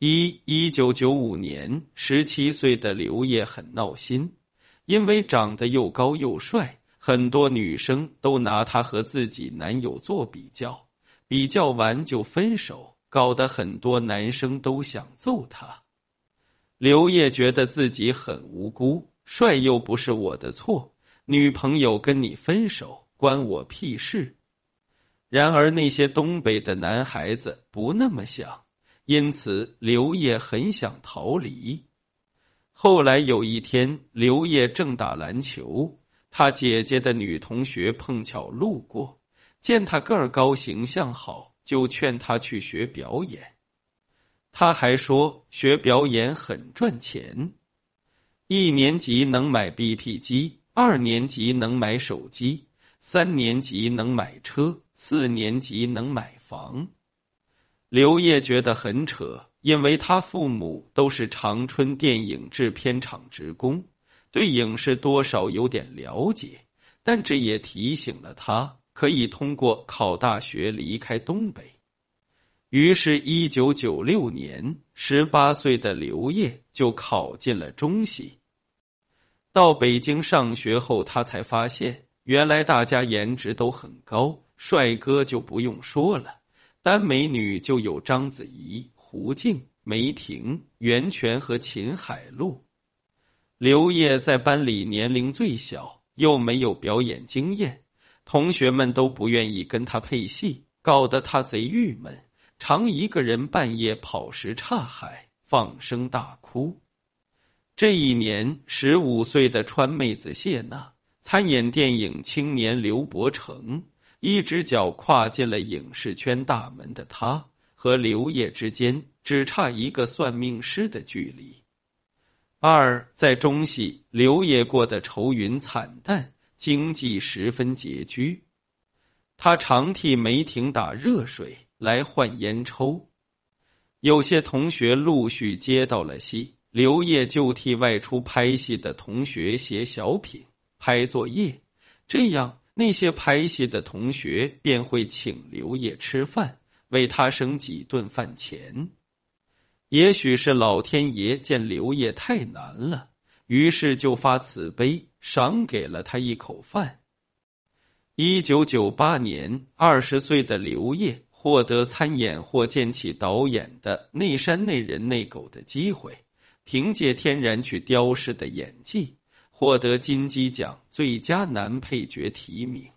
一一九九五年，十七岁的刘烨很闹心，因为长得又高又帅，很多女生都拿他和自己男友做比较，比较完就分手，搞得很多男生都想揍他。刘烨觉得自己很无辜，帅又不是我的错，女朋友跟你分手关我屁事。然而那些东北的男孩子不那么想。因此，刘烨很想逃离。后来有一天，刘烨正打篮球，他姐姐的女同学碰巧路过，见他个儿高、形象好，就劝他去学表演。他还说学表演很赚钱，一年级能买 BP 机，二年级能买手机，三年级能买车，四年级能买房。刘烨觉得很扯，因为他父母都是长春电影制片厂职工，对影视多少有点了解。但这也提醒了他，可以通过考大学离开东北。于是，一九九六年，十八岁的刘烨就考进了中戏。到北京上学后，他才发现，原来大家颜值都很高，帅哥就不用说了。单美女就有章子怡、胡静、梅婷、袁泉和秦海璐。刘烨在班里年龄最小，又没有表演经验，同学们都不愿意跟他配戏，搞得他贼郁闷，常一个人半夜跑石刹海，放声大哭。这一年，十五岁的川妹子谢娜参演电影《青年刘伯承》。一只脚跨进了影视圈大门的他，和刘烨之间只差一个算命师的距离。二在中戏，刘烨过得愁云惨淡，经济十分拮据。他常替梅婷打热水来换烟抽。有些同学陆续接到了戏，刘烨就替外出拍戏的同学写小品、拍作业，这样。那些拍戏的同学便会请刘烨吃饭，为他省几顿饭钱。也许是老天爷见刘烨太难了，于是就发慈悲，赏给了他一口饭。一九九八年，二十岁的刘烨获得参演霍建起导演的《内山内人内狗》的机会，凭借天然去雕饰的演技。获得金鸡奖最佳男配角提名，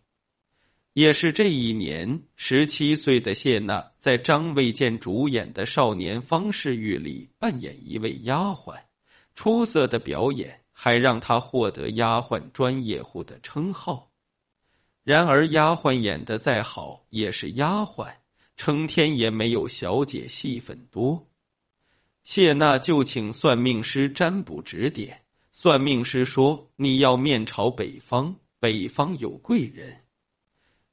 也是这一年，十七岁的谢娜在张卫健主演的《少年方世玉》里扮演一位丫鬟，出色的表演还让她获得丫鬟专业户的称号。然而，丫鬟演的再好，也是丫鬟，成天也没有小姐戏份多。谢娜就请算命师占卜指点。算命师说：“你要面朝北方，北方有贵人。”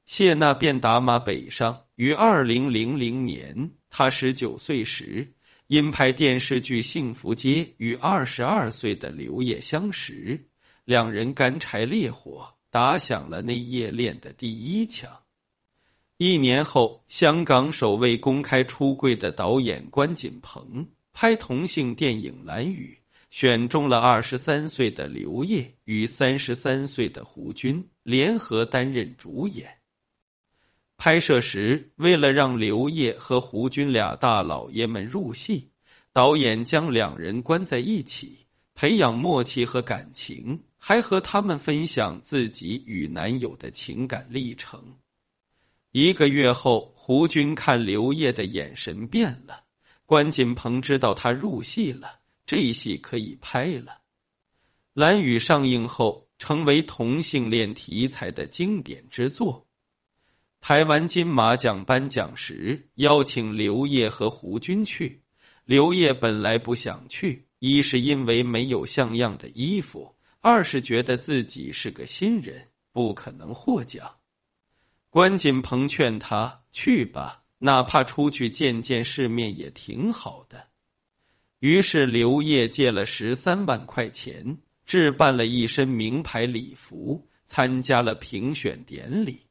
谢娜便打马北上。于二零零零年，她十九岁时，因拍电视剧《幸福街》与二十二岁的刘烨相识，两人干柴烈火，打响了那夜恋的第一枪。一年后，香港首位公开出柜的导演关锦鹏拍同性电影《蓝雨》。选中了二十三岁的刘烨与三十三岁的胡军联合担任主演。拍摄时，为了让刘烨和胡军俩大老爷们入戏，导演将两人关在一起，培养默契和感情，还和他们分享自己与男友的情感历程。一个月后，胡军看刘烨的眼神变了，关锦鹏知道他入戏了。这戏可以拍了，《蓝雨》上映后成为同性恋题材的经典之作。台湾金马奖颁奖时邀请刘烨和胡军去，刘烨本来不想去，一是因为没有像样的衣服，二是觉得自己是个新人，不可能获奖。关锦鹏劝他去吧，哪怕出去见见世面也挺好的。于是刘烨借了十三万块钱，置办了一身名牌礼服，参加了评选典礼。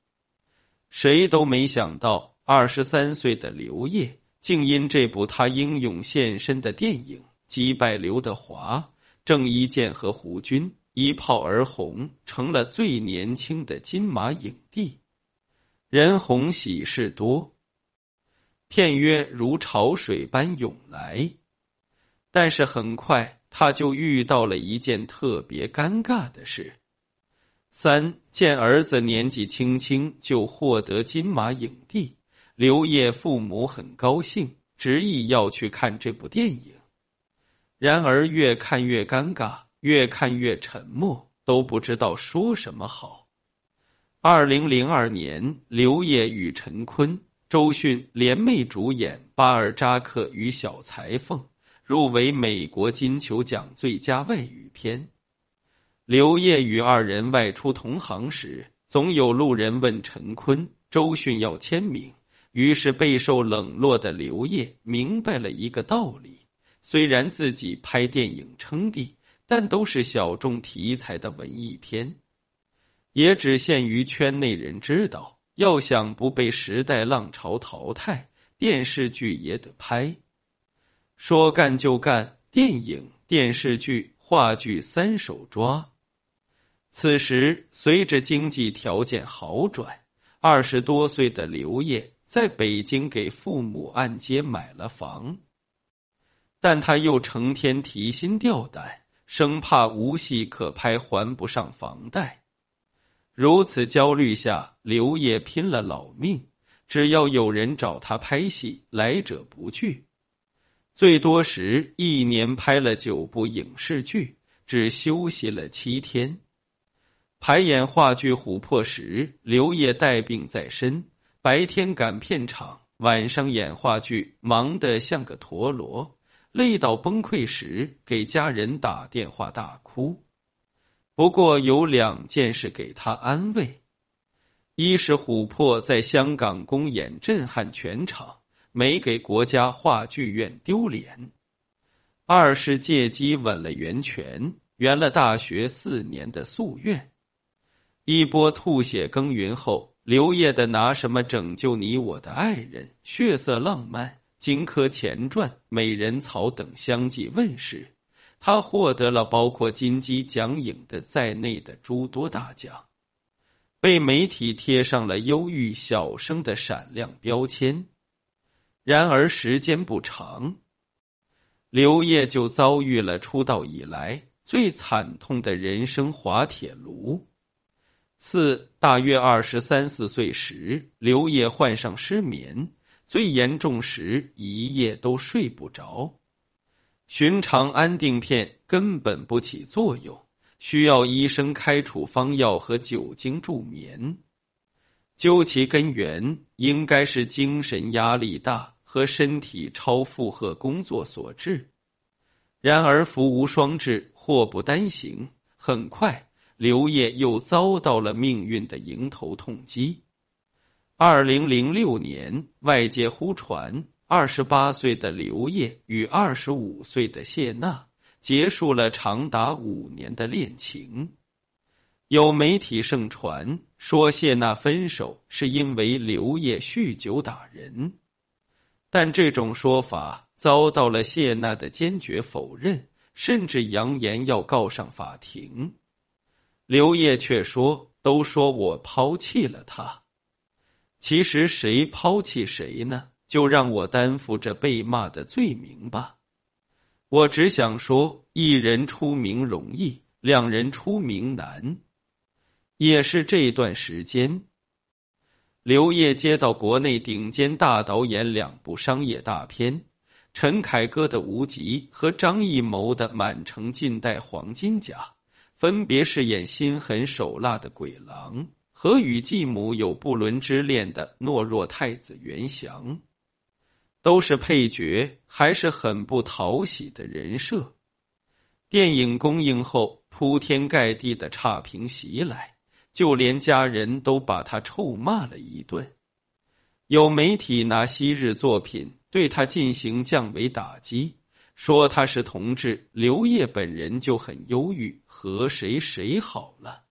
谁都没想到，二十三岁的刘烨竟因这部他英勇献身的电影击败刘德华、郑伊健和胡军，一炮而红，成了最年轻的金马影帝。人红喜事多，片约如潮水般涌来。但是很快，他就遇到了一件特别尴尬的事。三见儿子年纪轻轻就获得金马影帝，刘烨父母很高兴，执意要去看这部电影。然而越看越尴尬，越看越沉默，都不知道说什么好。二零零二年，刘烨与陈坤、周迅联袂主演《巴尔扎克与小裁缝》。入围美国金球奖最佳外语片。刘烨与二人外出同行时，总有路人问陈坤、周迅要签名。于是备受冷落的刘烨明白了一个道理：虽然自己拍电影称帝，但都是小众题材的文艺片，也只限于圈内人知道。要想不被时代浪潮淘汰，电视剧也得拍。说干就干，电影、电视剧、话剧三手抓。此时，随着经济条件好转，二十多岁的刘烨在北京给父母按揭买了房，但他又成天提心吊胆，生怕无戏可拍还不上房贷。如此焦虑下，刘烨拼了老命，只要有人找他拍戏，来者不拒。最多时一年拍了九部影视剧，只休息了七天。排演话剧《琥珀》时，刘烨带病在身，白天赶片场，晚上演话剧，忙得像个陀螺，累到崩溃时，给家人打电话大哭。不过有两件事给他安慰：一是《琥珀》在香港公演震撼全场。没给国家话剧院丢脸。二是借机稳了源泉，圆了大学四年的夙愿。一波吐血耕耘后，刘烨的《拿什么拯救你我的爱人》《血色浪漫》《荆轲前传》《美人草》等相继问世，他获得了包括金鸡奖影的在内的诸多大奖，被媒体贴上了忧郁小生的闪亮标签。然而时间不长，刘烨就遭遇了出道以来最惨痛的人生滑铁卢。四大约二十三四岁时，刘烨患上失眠，最严重时一夜都睡不着。寻常安定片根本不起作用，需要医生开处方药和酒精助眠。究其根源，应该是精神压力大。和身体超负荷工作所致。然而福无双至，祸不单行。很快，刘烨又遭到了命运的迎头痛击。二零零六年，外界忽传二十八岁的刘烨与二十五岁的谢娜结束了长达五年的恋情。有媒体盛传说，谢娜分手是因为刘烨酗酒打人。但这种说法遭到了谢娜的坚决否认，甚至扬言要告上法庭。刘烨却说：“都说我抛弃了他，其实谁抛弃谁呢？就让我担负着被骂的罪名吧。我只想说，一人出名容易，两人出名难。也是这段时间。”刘烨接到国内顶尖大导演两部商业大片，陈凯歌的《无极》和张艺谋的《满城尽带黄金甲》，分别饰演心狠手辣的鬼狼和与继母有不伦之恋的懦弱太子袁祥，都是配角，还是很不讨喜的人设。电影公映后，铺天盖地的差评袭来。就连家人都把他臭骂了一顿，有媒体拿昔日作品对他进行降维打击，说他是同志。刘烨本人就很忧郁，和谁谁好了？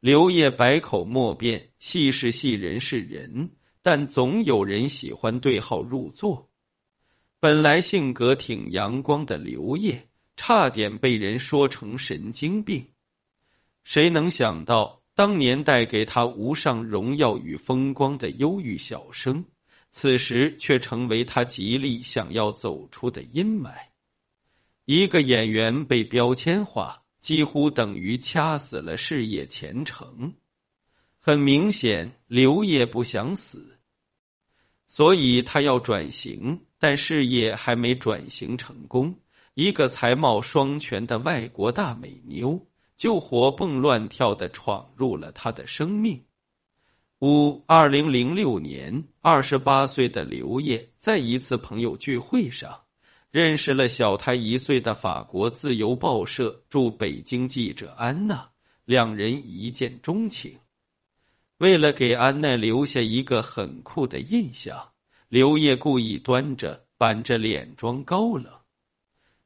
刘烨百口莫辩，戏是戏，人是人，但总有人喜欢对号入座。本来性格挺阳光的刘烨，差点被人说成神经病。谁能想到，当年带给他无上荣耀与风光的忧郁小生，此时却成为他极力想要走出的阴霾。一个演员被标签化，几乎等于掐死了事业前程。很明显，刘烨不想死，所以他要转型，但事业还没转型成功。一个才貌双全的外国大美妞，就活蹦乱跳的闯入了他的生命。五二零零六年，二十八岁的刘烨在一次朋友聚会上。认识了小他一岁的法国自由报社驻北京记者安娜，两人一见钟情。为了给安娜留下一个很酷的印象，刘烨故意端着板着脸装高冷。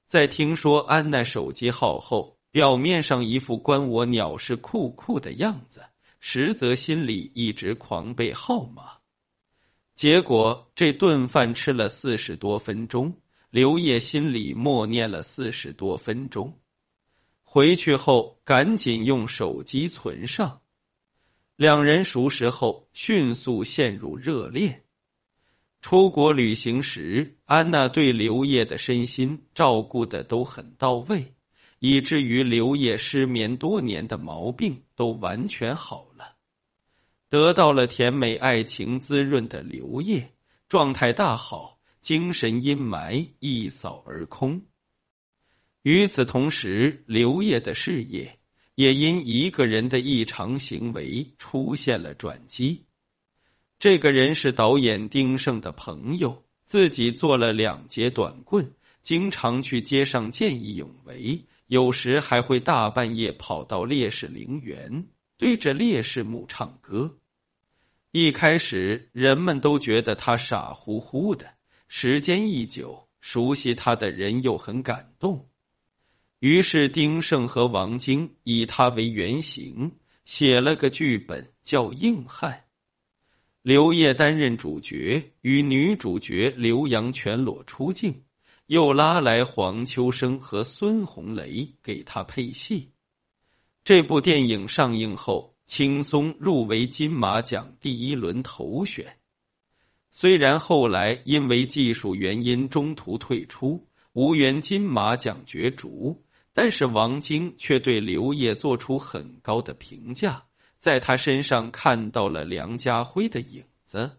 在听说安娜手机号后，表面上一副关我鸟事酷酷的样子，实则心里一直狂背号码。结果这顿饭吃了四十多分钟。刘烨心里默念了四十多分钟，回去后赶紧用手机存上。两人熟识后，迅速陷入热恋。出国旅行时，安娜对刘烨的身心照顾的都很到位，以至于刘烨失眠多年的毛病都完全好了。得到了甜美爱情滋润的刘烨，状态大好。精神阴霾一扫而空。与此同时，刘烨的事业也因一个人的异常行为出现了转机。这个人是导演丁晟的朋友，自己做了两节短棍，经常去街上见义勇为，有时还会大半夜跑到烈士陵园，对着烈士墓唱歌。一开始，人们都觉得他傻乎乎的。时间一久，熟悉他的人又很感动，于是丁晟和王晶以他为原型写了个剧本，叫《硬汉》。刘烨担任主角，与女主角刘洋全裸出镜，又拉来黄秋生和孙红雷给他配戏。这部电影上映后，轻松入围金马奖第一轮投选。虽然后来因为技术原因中途退出，无缘金马奖角逐，但是王晶却对刘烨做出很高的评价，在他身上看到了梁家辉的影子。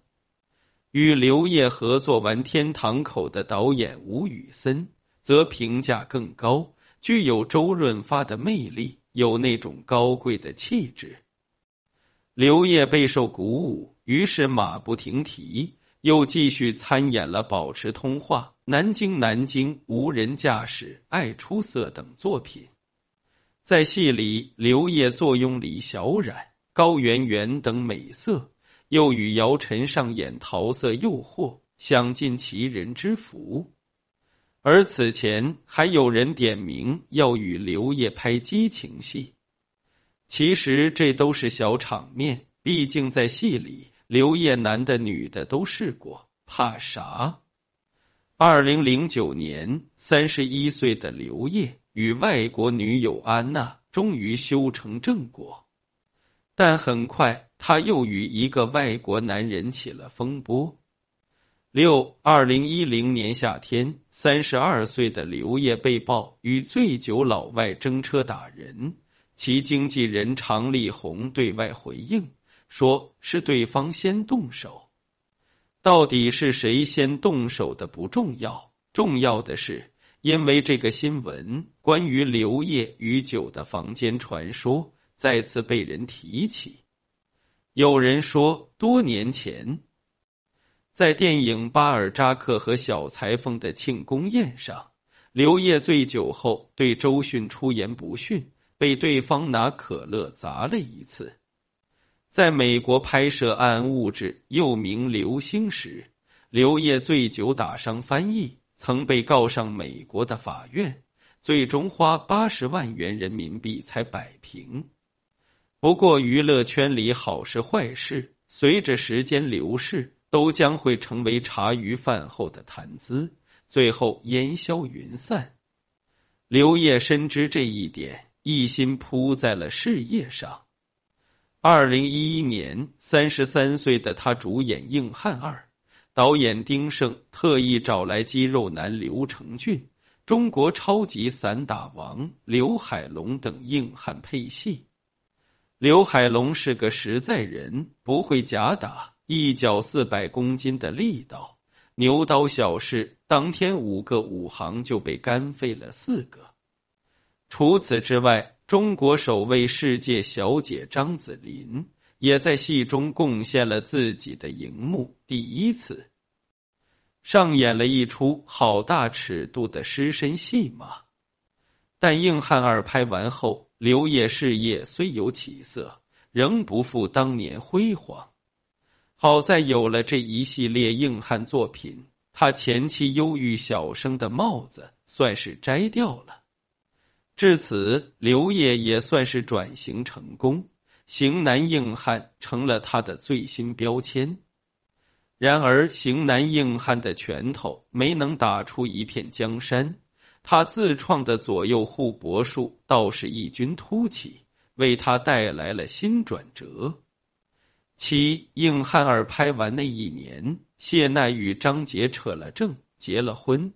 与刘烨合作完《天堂口》的导演吴宇森则评价更高，具有周润发的魅力，有那种高贵的气质。刘烨备受鼓舞，于是马不停蹄。又继续参演了《保持通话》《南京南京无人驾驶》《爱出色》等作品。在戏里，刘烨坐拥李小冉、高圆圆等美色，又与姚晨上演桃色诱惑，享尽其人之福。而此前还有人点名要与刘烨拍激情戏，其实这都是小场面，毕竟在戏里。刘烨男的女的都试过，怕啥？二零零九年，三十一岁的刘烨与外国女友安娜终于修成正果，但很快他又与一个外国男人起了风波。六二零一零年夏天，三十二岁的刘烨被曝与醉酒老外争车打人，其经纪人常丽红对外回应。说是对方先动手，到底是谁先动手的不重要，重要的是，因为这个新闻，关于刘烨与酒的房间传说再次被人提起。有人说，多年前，在电影《巴尔扎克和小裁缝》的庆功宴上，刘烨醉酒后对周迅出言不逊，被对方拿可乐砸了一次。在美国拍摄《暗物质》又名《流星》时，刘烨醉酒打伤翻译，曾被告上美国的法院，最终花八十万元人民币才摆平。不过，娱乐圈里好事坏事，随着时间流逝，都将会成为茶余饭后的谈资。最后烟消云散。刘烨深知这一点，一心扑在了事业上。二零一一年，三十三岁的他主演《硬汉二》，导演丁晟特意找来肌肉男刘承俊、中国超级散打王刘海龙等硬汉配戏。刘海龙是个实在人，不会假打，一脚四百公斤的力道，牛刀小试，当天五个武行就被干废了四个。除此之外。中国首位世界小姐张子琳也在戏中贡献了自己的荧幕第一次，上演了一出好大尺度的失身戏码。但《硬汉二》拍完后，刘烨事业虽有起色，仍不复当年辉煌。好在有了这一系列硬汉作品，他前期忧郁小生的帽子算是摘掉了。至此，刘烨也算是转型成功，型男硬汉成了他的最新标签。然而，型男硬汉的拳头没能打出一片江山，他自创的左右互搏术倒是异军突起，为他带来了新转折。其《硬汉二》拍完那一年，谢娜与张杰扯了证，结了婚。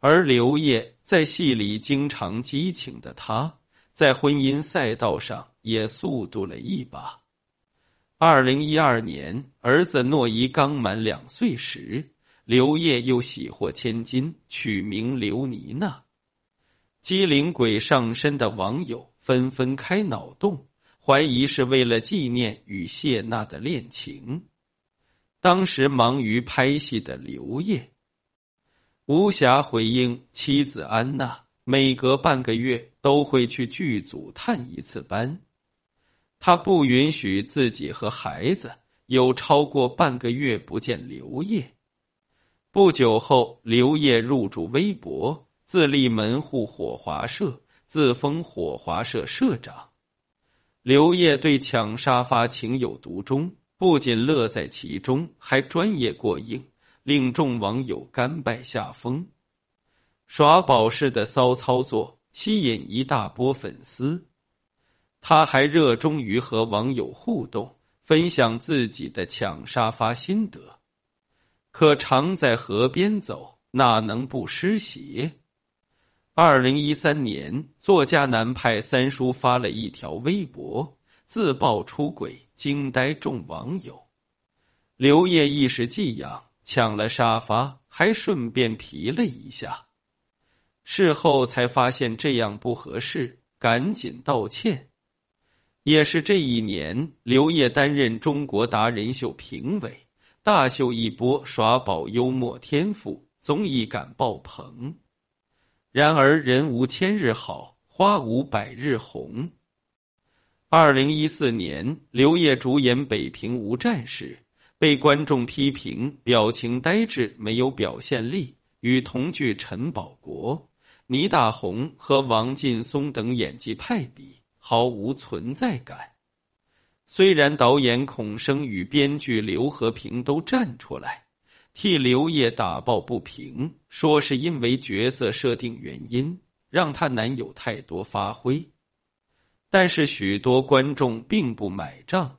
而刘烨在戏里经常激情的他，在婚姻赛道上也速度了一把。二零一二年，儿子诺伊刚满两岁时，刘烨又喜获千金，取名刘妮娜。机灵鬼上身的网友纷纷开脑洞，怀疑是为了纪念与谢娜的恋情。当时忙于拍戏的刘烨。无暇回应妻子安娜，每隔半个月都会去剧组探一次班。他不允许自己和孩子有超过半个月不见刘烨。不久后，刘烨入驻微博，自立门户火华社，自封火华社社长。刘烨对抢沙发情有独钟，不仅乐在其中，还专业过硬。令众网友甘拜下风，耍宝式的骚操作吸引一大波粉丝。他还热衷于和网友互动，分享自己的抢沙发心得。可常在河边走，哪能不湿鞋？二零一三年，作家南派三叔发了一条微博，自曝出轨，惊呆众网友。刘烨一时技痒。抢了沙发，还顺便皮了一下。事后才发现这样不合适，赶紧道歉。也是这一年，刘烨担任中国达人秀评委，大秀一波耍宝幽默天赋，综艺感爆棚。然而人无千日好，花无百日红。二零一四年，刘烨主演《北平无战事》。被观众批评表情呆滞，没有表现力，与同剧陈宝国、倪大红和王劲松等演技派比，毫无存在感。虽然导演孔生与编剧刘和平都站出来替刘烨打抱不平，说是因为角色设定原因让他难有太多发挥，但是许多观众并不买账。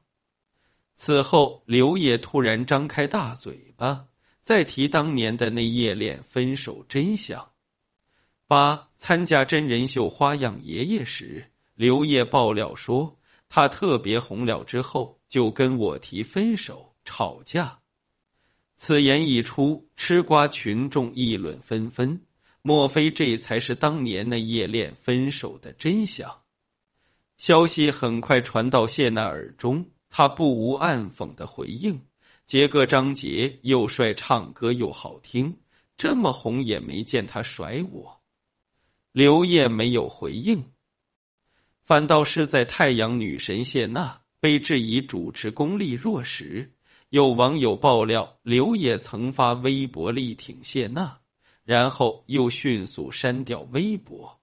此后，刘烨突然张开大嘴巴，再提当年的那夜恋分手真相。八参加真人秀《花样爷爷》时，刘烨爆料说，他特别红了之后就跟我提分手，吵架。此言一出，吃瓜群众议论纷纷，莫非这才是当年那夜恋分手的真相？消息很快传到谢娜耳中。他不无暗讽的回应：“杰哥张杰又帅，唱歌又好听，这么红也没见他甩我。”刘烨没有回应，反倒是在太阳女神谢娜被质疑主持功力弱时，有网友爆料刘烨曾发微博力挺谢娜，然后又迅速删掉微博。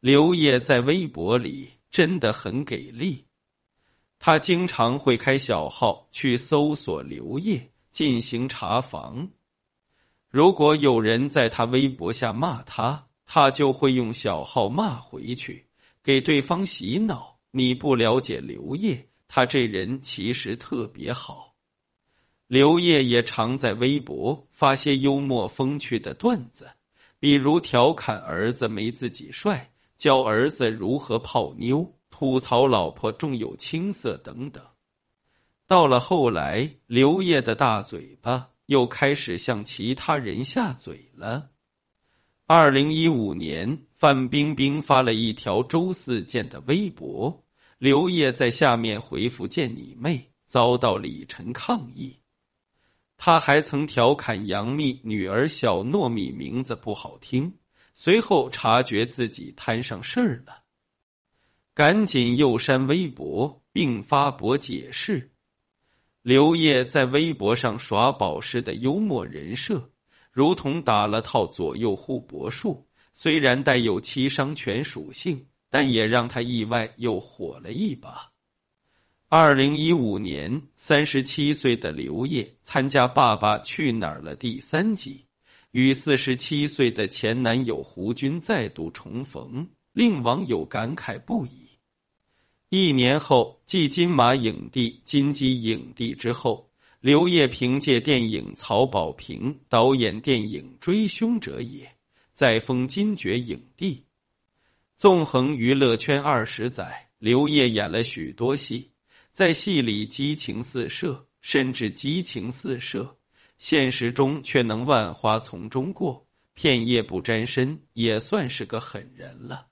刘烨在微博里真的很给力。他经常会开小号去搜索刘烨进行查房。如果有人在他微博下骂他，他就会用小号骂回去，给对方洗脑。你不了解刘烨，他这人其实特别好。刘烨也常在微博发些幽默风趣的段子，比如调侃儿子没自己帅，教儿子如何泡妞，吐槽老婆重有青涩等等。到了后来，刘烨的大嘴巴又开始向其他人下嘴了。二零一五年，范冰冰发了一条周四见的微博，刘烨在下面回复“见你妹”，遭到李晨抗议。他还曾调侃杨幂女儿小糯米名字不好听，随后察觉自己摊上事儿了，赶紧又删微博并发博解释。刘烨在微博上耍宝式的幽默人设。如同打了套左右互搏术，虽然带有七伤拳属性，但也让他意外又火了一把。二零一五年，三十七岁的刘烨参加《爸爸去哪儿了》第三季，与四十七岁的前男友胡军再度重逢，令网友感慨不已。一年后，继金马影帝、金鸡影帝之后。刘烨凭借电影曹保平导演电影《追凶者也》，再封金爵影帝。纵横娱乐圈二十载，刘烨演了许多戏，在戏里激情四射，甚至激情四射，现实中却能万花丛中过，片叶不沾身，也算是个狠人了。